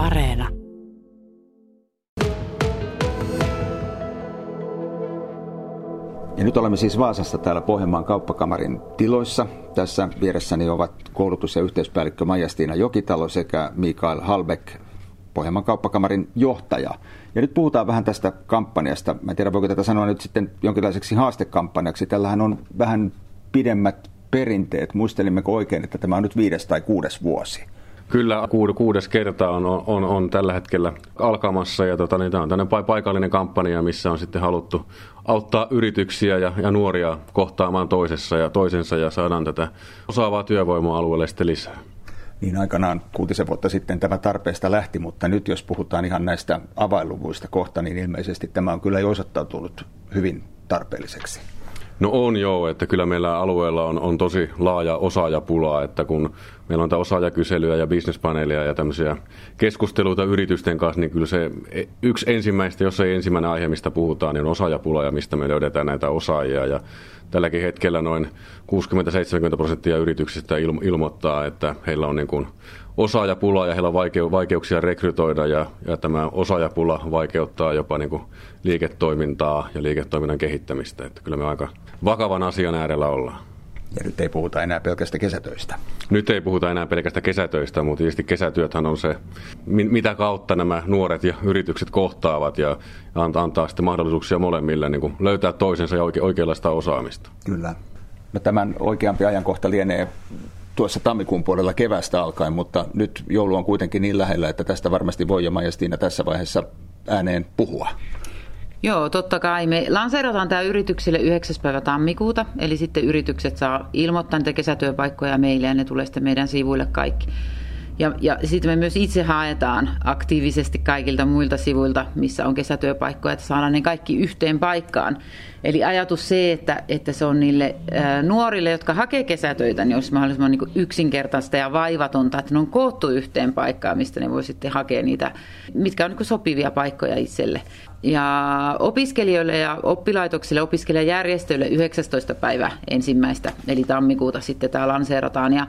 Areena. Ja nyt olemme siis Vaasassa täällä Pohjanmaan kauppakamarin tiloissa. Tässä vieressäni ovat koulutus- ja yhteispäällikkö Maija-Stiina Jokitalo sekä Mikael Halbeck, Pohjanmaan kauppakamarin johtaja. Ja nyt puhutaan vähän tästä kampanjasta. Mä en tiedä, voiko tätä sanoa nyt sitten jonkinlaiseksi haastekampanjaksi. Tällähän on vähän pidemmät perinteet. Muistelimmeko oikein, että tämä on nyt viides tai kuudes vuosi? Kyllä kuudes kerta on, on, on tällä hetkellä alkamassa ja tota, niin tämä on tämmöinen paikallinen kampanja, missä on sitten haluttu auttaa yrityksiä ja, ja nuoria kohtaamaan toisessa ja toisensa ja saadaan tätä osaavaa työvoimaa alueelle sitten lisää. Niin aikanaan kuutisen vuotta sitten tämä tarpeesta lähti, mutta nyt jos puhutaan ihan näistä avainluvuista kohta, niin ilmeisesti tämä on kyllä jo osoittautunut hyvin tarpeelliseksi. No on joo, että kyllä meillä alueella on, on tosi laaja osaajapula, että kun meillä on tämä osaajakyselyä ja bisnespaneelia ja tämmöisiä keskusteluita yritysten kanssa, niin kyllä se yksi ensimmäistä, jos ei ensimmäinen aihe, mistä puhutaan, niin on osaajapula ja mistä me löydetään näitä osaajia. Ja tälläkin hetkellä noin 60-70 prosenttia yrityksistä ilmoittaa, että heillä on niin kuin osaajapula ja heillä on vaikeuksia rekrytoida ja, ja tämä osaajapula vaikeuttaa jopa niin kuin liiketoimintaa ja liiketoiminnan kehittämistä. Että kyllä me aika vakavan asian äärellä ollaan. Ja nyt ei puhuta enää pelkästä kesätöistä. Nyt ei puhuta enää pelkästä kesätöistä, mutta tietysti kesätyöthän on se, mitä kautta nämä nuoret ja yritykset kohtaavat ja antaa, antaa sitten mahdollisuuksia molemmille niin kuin löytää toisensa ja oike, oikeanlaista osaamista. Kyllä. No tämän oikeampi ajankohta lienee tuossa tammikuun puolella kevästä alkaen, mutta nyt joulu on kuitenkin niin lähellä, että tästä varmasti voi jo Maija tässä vaiheessa ääneen puhua. Joo, totta kai. Me lanseerataan tämä yrityksille 9. päivä tammikuuta, eli sitten yritykset saa ilmoittaa niitä kesätyöpaikkoja meille ja ne tulee sitten meidän sivuille kaikki. Ja, ja sitten me myös itse haetaan aktiivisesti kaikilta muilta sivuilta, missä on kesätyöpaikkoja, että saadaan ne kaikki yhteen paikkaan. Eli ajatus se, että, että se on niille ää, nuorille, jotka hakee kesätöitä, niin olisi mahdollisimman niin yksinkertaista ja vaivatonta, että ne on koottu yhteen paikkaan, mistä ne voi sitten hakea niitä, mitkä on niin sopivia paikkoja itselle. Ja opiskelijoille ja oppilaitoksille, opiskelijajärjestöille 19. päivä ensimmäistä, eli tammikuuta sitten tämä lanseerataan. Ja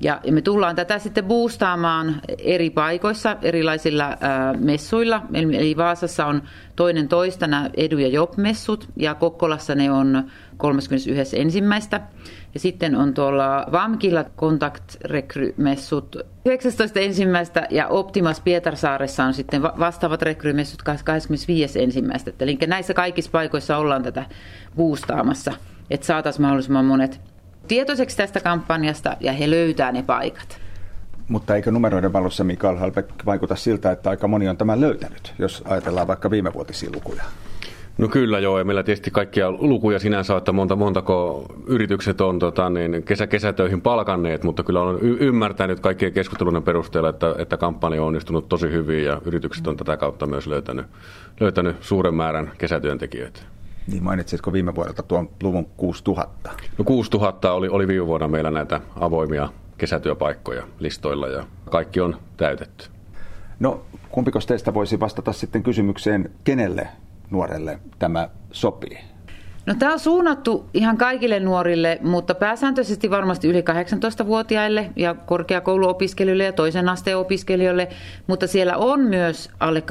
ja, me tullaan tätä sitten boostaamaan eri paikoissa, erilaisilla ää, messuilla. Eli Vaasassa on toinen toista nämä Edu- ja Job-messut, ja Kokkolassa ne on 31. ensimmäistä. Ja sitten on tuolla Vamkilla Contact Rekry-messut 19. ensimmäistä, ja Optimas Pietarsaaressa on sitten vastaavat rekrymessut 25. ensimmäistä. Eli näissä kaikissa paikoissa ollaan tätä boostaamassa, että saataisiin mahdollisimman monet tietoiseksi tästä kampanjasta ja he löytää ne paikat. Mutta eikö numeroiden valossa Mikael Halbeck vaikuta siltä, että aika moni on tämän löytänyt, jos ajatellaan vaikka viimevuotisia lukuja? No kyllä joo, ja meillä tietysti kaikkia lukuja sinänsä, että monta, montako yritykset on tota, niin kesä, kesätöihin palkanneet, mutta kyllä on y- ymmärtänyt kaikkien keskustelujen perusteella, että, että kampanja on onnistunut tosi hyvin ja yritykset on tätä kautta myös löytänyt, löytänyt suuren määrän kesätyöntekijöitä. Niin mainitsitko viime vuodelta tuon luvun 6000? No 6000 oli, oli viime vuonna meillä näitä avoimia kesätyöpaikkoja listoilla ja kaikki on täytetty. No kumpiko teistä voisi vastata sitten kysymykseen, kenelle nuorelle tämä sopii? No tämä on suunnattu ihan kaikille nuorille, mutta pääsääntöisesti varmasti yli 18-vuotiaille ja korkeakouluopiskelijoille ja toisen asteen opiskelijoille, mutta siellä on myös alle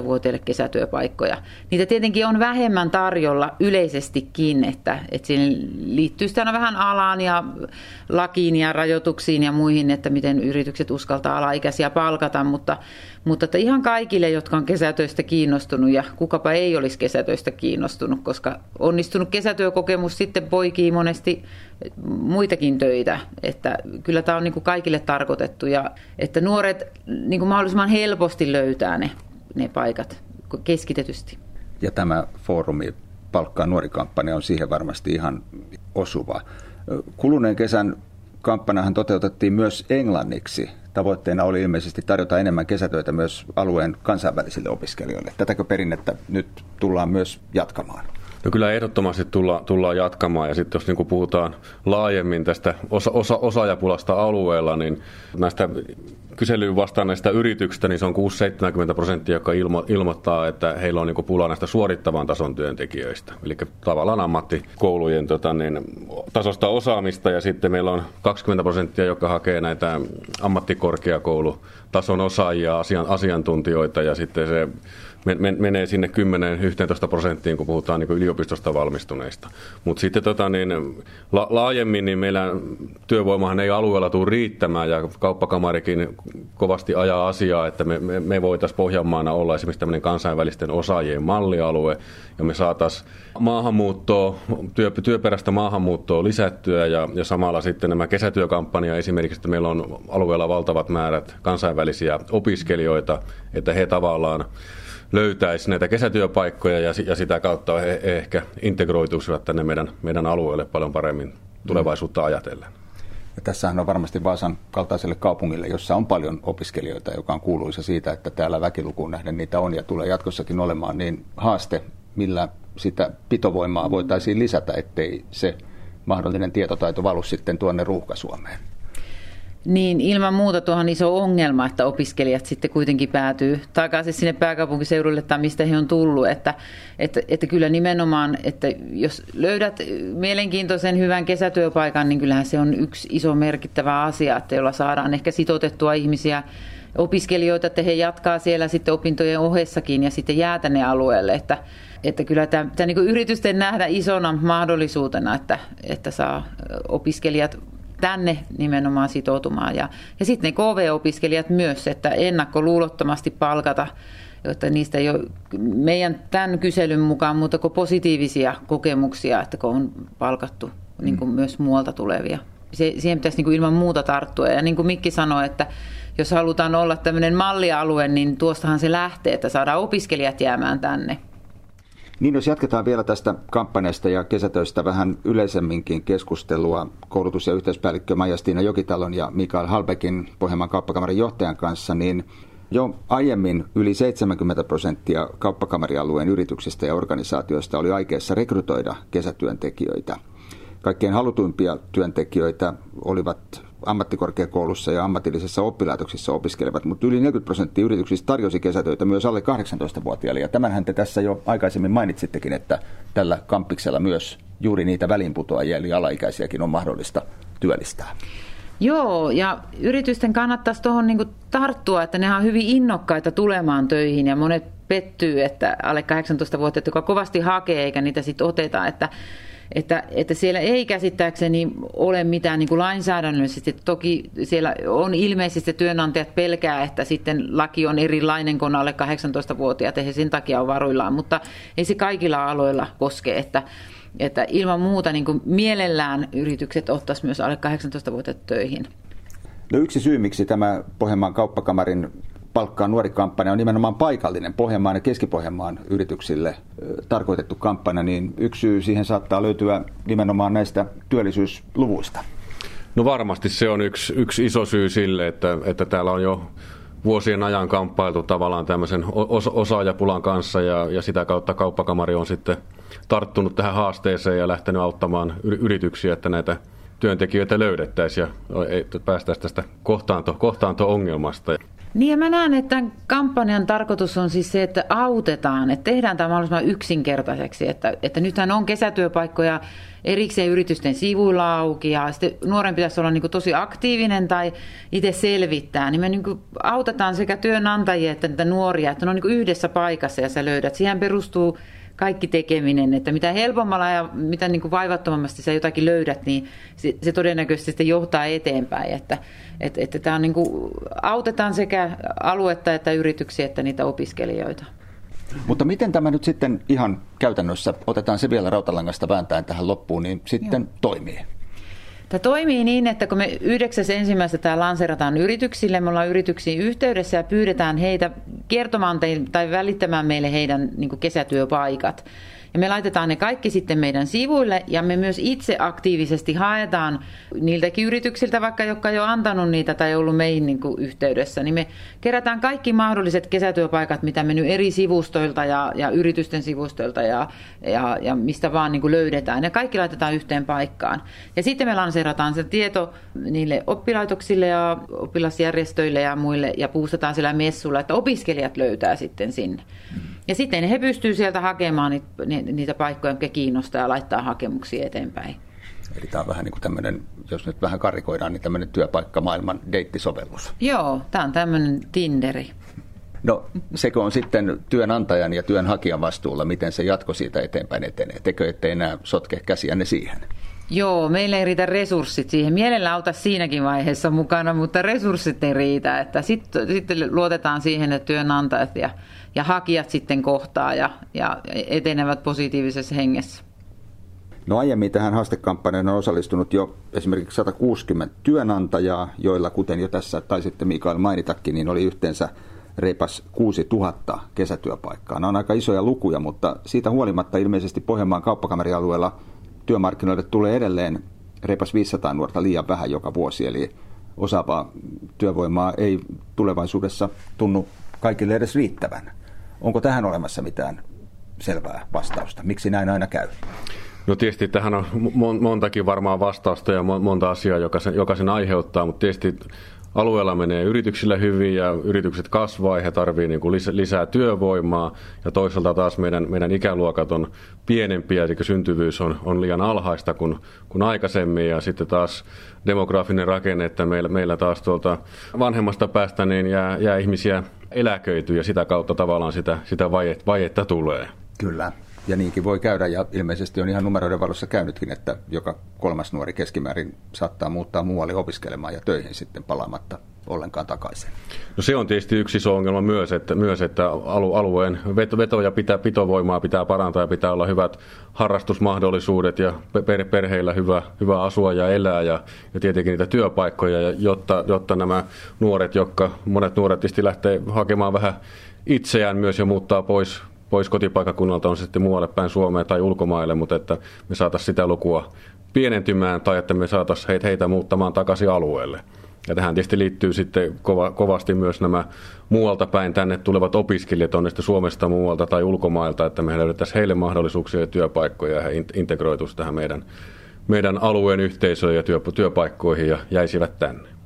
18-vuotiaille kesätyöpaikkoja. Niitä tietenkin on vähemmän tarjolla yleisestikin, että, että siihen liittyy sitä vähän alaan ja lakiin ja rajoituksiin ja muihin, että miten yritykset uskaltaa alaikäisiä palkata, mutta, mutta että ihan kaikille, jotka on kesätöistä kiinnostunut ja kukapa ei olisi kesätöistä kiinnostunut, koska onnistunut kesätyökokemus sitten poikii monesti muitakin töitä. Että kyllä tämä on niin kuin kaikille tarkoitettu ja että nuoret niin kuin mahdollisimman helposti löytää ne, ne paikat keskitetysti. Ja tämä foorumi palkkaa nuorikampanja on siihen varmasti ihan osuva. Kuluneen kesän kampanjahan toteutettiin myös englanniksi. Tavoitteena oli ilmeisesti tarjota enemmän kesätöitä myös alueen kansainvälisille opiskelijoille. Tätäkö perinnettä nyt tullaan myös jatkamaan? No kyllä ehdottomasti tulla, tullaan jatkamaan. Ja sitten jos niin puhutaan laajemmin tästä osa, osa, osaajapulasta alueella, niin näistä kyselyyn vastanneista yrityksistä, niin se on 6-70 prosenttia, joka ilmo, ilmoittaa, että heillä on niin pula näistä suorittavan tason työntekijöistä. Eli tavallaan ammattikoulujen tota, niin, tasosta osaamista ja sitten meillä on 20 prosenttia, joka hakee näitä ammattikorkeakoulutason osaajia, asian, asiantuntijoita ja sitten se menee sinne 10-11 prosenttiin, kun puhutaan niin yliopistosta valmistuneista. Mutta sitten tota, niin, la, laajemmin niin meillä työvoimahan ei alueella tule riittämään ja kauppakamarikin kovasti ajaa asiaa, että me, me, me voitaisiin Pohjanmaana olla esimerkiksi tämmöinen kansainvälisten osaajien mallialue ja me saataisiin maahanmuuttoa, työ, työperäistä maahanmuuttoa lisättyä ja, ja samalla sitten nämä kesätyökampanja esimerkiksi, että meillä on alueella valtavat määrät kansainvälisiä opiskelijoita, että he tavallaan löytäisi näitä kesätyöpaikkoja ja, ja sitä kautta he, he ehkä integroituisivat tänne meidän, meidän alueelle paljon paremmin tulevaisuutta ajatellen. Ja tässähän on varmasti Vaasan kaltaiselle kaupungille, jossa on paljon opiskelijoita, joka on kuuluisa siitä, että täällä väkilukuun nähden niitä on ja tulee jatkossakin olemaan, niin haaste, millä sitä pitovoimaa voitaisiin lisätä, ettei se mahdollinen tietotaito valu sitten tuonne ruuhkasuomeen. Niin ilman muuta tuohon iso ongelma, että opiskelijat sitten kuitenkin päätyy takaisin sinne pääkaupunkiseudulle tai mistä he on tullut. Että, että, että kyllä nimenomaan, että jos löydät mielenkiintoisen hyvän kesätyöpaikan, niin kyllähän se on yksi iso merkittävä asia, että jolla saadaan ehkä sitoutettua ihmisiä opiskelijoita, että he jatkaa siellä sitten opintojen ohessakin ja sitten jää tänne alueelle. Että, että kyllä tämä, tämä niin yritysten nähdä isona mahdollisuutena, että, että saa opiskelijat tänne nimenomaan sitoutumaan. Ja, ja sitten ne KV-opiskelijat myös, että ennakkoluulottomasti palkata, jotta niistä ei ole meidän tämän kyselyn mukaan muuta kuin positiivisia kokemuksia, että kun on palkattu niin kuin mm. myös muualta tulevia. Se, siihen pitäisi niin kuin ilman muuta tarttua. Ja niin kuin Mikki sanoi, että jos halutaan olla tämmöinen mallialue, niin tuostahan se lähtee, että saadaan opiskelijat jäämään tänne. Niin, jos jatketaan vielä tästä kampanjasta ja kesätöistä vähän yleisemminkin keskustelua koulutus- ja yhteispäällikkö Maija-Stiina Jokitalon ja Mikael Halbekin Pohjanmaan kauppakamarin johtajan kanssa, niin jo aiemmin yli 70 prosenttia kauppakamarialueen yrityksistä ja organisaatioista oli aikeessa rekrytoida kesätyöntekijöitä. Kaikkein halutuimpia työntekijöitä olivat ammattikorkeakoulussa ja ammatillisessa oppilaitoksissa opiskelevat, mutta yli 40 prosenttia yrityksistä tarjosi kesätöitä myös alle 18-vuotiaille. Ja tämänhän te tässä jo aikaisemmin mainitsittekin, että tällä kampiksella myös juuri niitä välinputoajia eli alaikäisiäkin on mahdollista työllistää. Joo, ja yritysten kannattaisi tuohon niinku tarttua, että ne on hyvin innokkaita tulemaan töihin ja monet pettyy, että alle 18-vuotiaat, joka kovasti hakee eikä niitä sitten oteta, että että, että siellä ei käsittääkseni ole mitään niin kuin lainsäädännöllisesti. Toki siellä on ilmeisesti työnantajat pelkää, että sitten laki on erilainen kuin alle 18-vuotiaat ja he sen takia on varuillaan, mutta ei se kaikilla aloilla koske, että, että ilman muuta niin kuin mielellään yritykset ottaisivat myös alle 18-vuotiaat töihin. No yksi syy, miksi tämä Pohjanmaan kauppakamarin palkkaa nuori kampanja on nimenomaan paikallinen Pohjanmaan ja Keski-Pohjanmaan yrityksille tarkoitettu kampanja, niin yksi syy siihen saattaa löytyä nimenomaan näistä työllisyysluvuista. No varmasti se on yksi, yksi iso syy sille, että, että täällä on jo vuosien ajan kamppailtu tavallaan tämmöisen osaajapulan kanssa ja, ja sitä kautta kauppakamari on sitten tarttunut tähän haasteeseen ja lähtenyt auttamaan yrityksiä, että näitä työntekijöitä löydettäisiin ja päästäisiin tästä kohtaanto, kohtaanto-ongelmasta. Niin ja mä näen, että tämän kampanjan tarkoitus on siis se, että autetaan, että tehdään tämä mahdollisimman yksinkertaiseksi, että, että nythän on kesätyöpaikkoja erikseen yritysten sivuilla auki ja sitten nuoren pitäisi olla niin tosi aktiivinen tai itse selvittää, niin me niin autetaan sekä työnantajia että niitä nuoria, että ne on niin yhdessä paikassa ja sä löydät. Siihen perustuu kaikki tekeminen, että mitä helpommalla ja mitä niin kuin vaivattomammasti sä jotakin löydät, niin se, se todennäköisesti sitten johtaa eteenpäin. Että, että, että tämä on niin kuin, autetaan sekä aluetta että yrityksiä että niitä opiskelijoita. Mutta miten tämä nyt sitten ihan käytännössä, otetaan se vielä rautalangasta vääntäen tähän loppuun, niin sitten Joo. toimii? Tämä toimii niin, että kun me yhdeksäs ensimmäistä tämä lanserataan yrityksille, me ollaan yrityksiin yhteydessä ja pyydetään heitä kertomaan tai välittämään meille heidän niin kesätyöpaikat. Ja me laitetaan ne kaikki sitten meidän sivuille ja me myös itse aktiivisesti haetaan niiltäkin yrityksiltä, vaikka jotka jo antanut niitä tai ollut meihin niin kuin yhteydessä, niin me kerätään kaikki mahdolliset kesätyöpaikat, mitä me nyt eri sivustoilta ja, ja yritysten sivustoilta ja, ja, ja mistä vaan niin kuin löydetään. Ja kaikki laitetaan yhteen paikkaan. Ja sitten me lanseerataan se tieto niille oppilaitoksille ja oppilasjärjestöille ja muille ja puustataan siellä messulla, että opiskelijat löytää sitten sinne. Ja sitten he pystyvät sieltä hakemaan niitä paikkoja, jotka kiinnostaa ja laittaa hakemuksia eteenpäin. Eli tämä on vähän niin kuin tämmöinen, jos nyt vähän karikoidaan, niin tämmöinen työpaikka maailman deittisovellus. Joo, tämä on tämmöinen Tinderi. No sekö on sitten työnantajan ja työnhakijan vastuulla, miten se jatko siitä eteenpäin etenee? Tekö ettei enää sotke käsiänne siihen? Joo, meillä ei riitä resurssit siihen. Mielellä auta siinäkin vaiheessa mukana, mutta resurssit ei riitä. Että sitten, sitten luotetaan siihen, että työnantajat ja, ja hakijat sitten kohtaa ja, ja etenevät positiivisessa hengessä. No aiemmin tähän haastekampanjaan on osallistunut jo esimerkiksi 160 työnantajaa, joilla kuten jo tässä taisitte Mikael mainitakin, niin oli yhteensä reipas 6000 kesätyöpaikkaa. Nämä on aika isoja lukuja, mutta siitä huolimatta ilmeisesti Pohjanmaan kauppakamerialueella työmarkkinoille tulee edelleen reipas 500 nuorta liian vähän joka vuosi, eli osaavaa työvoimaa ei tulevaisuudessa tunnu kaikille edes riittävän. Onko tähän olemassa mitään selvää vastausta? Miksi näin aina käy? No tietysti tähän on montakin varmaan vastausta ja monta asiaa, joka sen, joka sen aiheuttaa, mutta tietysti alueella menee yrityksillä hyvin ja yritykset kasvaa ja he tarvitsevat niin lisää, työvoimaa. Ja toisaalta taas meidän, meidän ikäluokat on pienempiä, eli syntyvyys on, on liian alhaista kuin, kuin aikaisemmin. Ja sitten taas demografinen rakenne, että meillä, meillä taas tuolta vanhemmasta päästä niin jää, jää ihmisiä eläköityy ja sitä kautta tavallaan sitä, sitä vajetta tulee. Kyllä. Ja niinkin voi käydä, ja ilmeisesti on ihan numeroiden valossa käynytkin, että joka kolmas nuori keskimäärin saattaa muuttaa muualle opiskelemaan ja töihin sitten palaamatta ollenkaan takaisin. No se on tietysti yksi iso ongelma myös, että, myös, että alueen veto ja pitää, pitovoimaa pitää parantaa ja pitää olla hyvät harrastusmahdollisuudet ja perheillä hyvä, hyvä asua ja elää ja, ja tietenkin niitä työpaikkoja, jotta, jotta nämä nuoret, jotka monet nuoret tietysti lähtee hakemaan vähän itseään myös ja muuttaa pois, pois kotipaikakunnalta on se sitten muualle päin Suomeen tai ulkomaille, mutta että me saataisiin sitä lukua pienentymään tai että me saataisiin heitä, muuttamaan takaisin alueelle. Ja tähän tietysti liittyy sitten kova, kovasti myös nämä muualta päin tänne tulevat opiskelijat, on sitten Suomesta muualta tai ulkomailta, että me löydettäisiin heille mahdollisuuksia ja työpaikkoja ja he integroituisivat tähän meidän, meidän alueen yhteisöön ja työ, työpaikkoihin ja jäisivät tänne.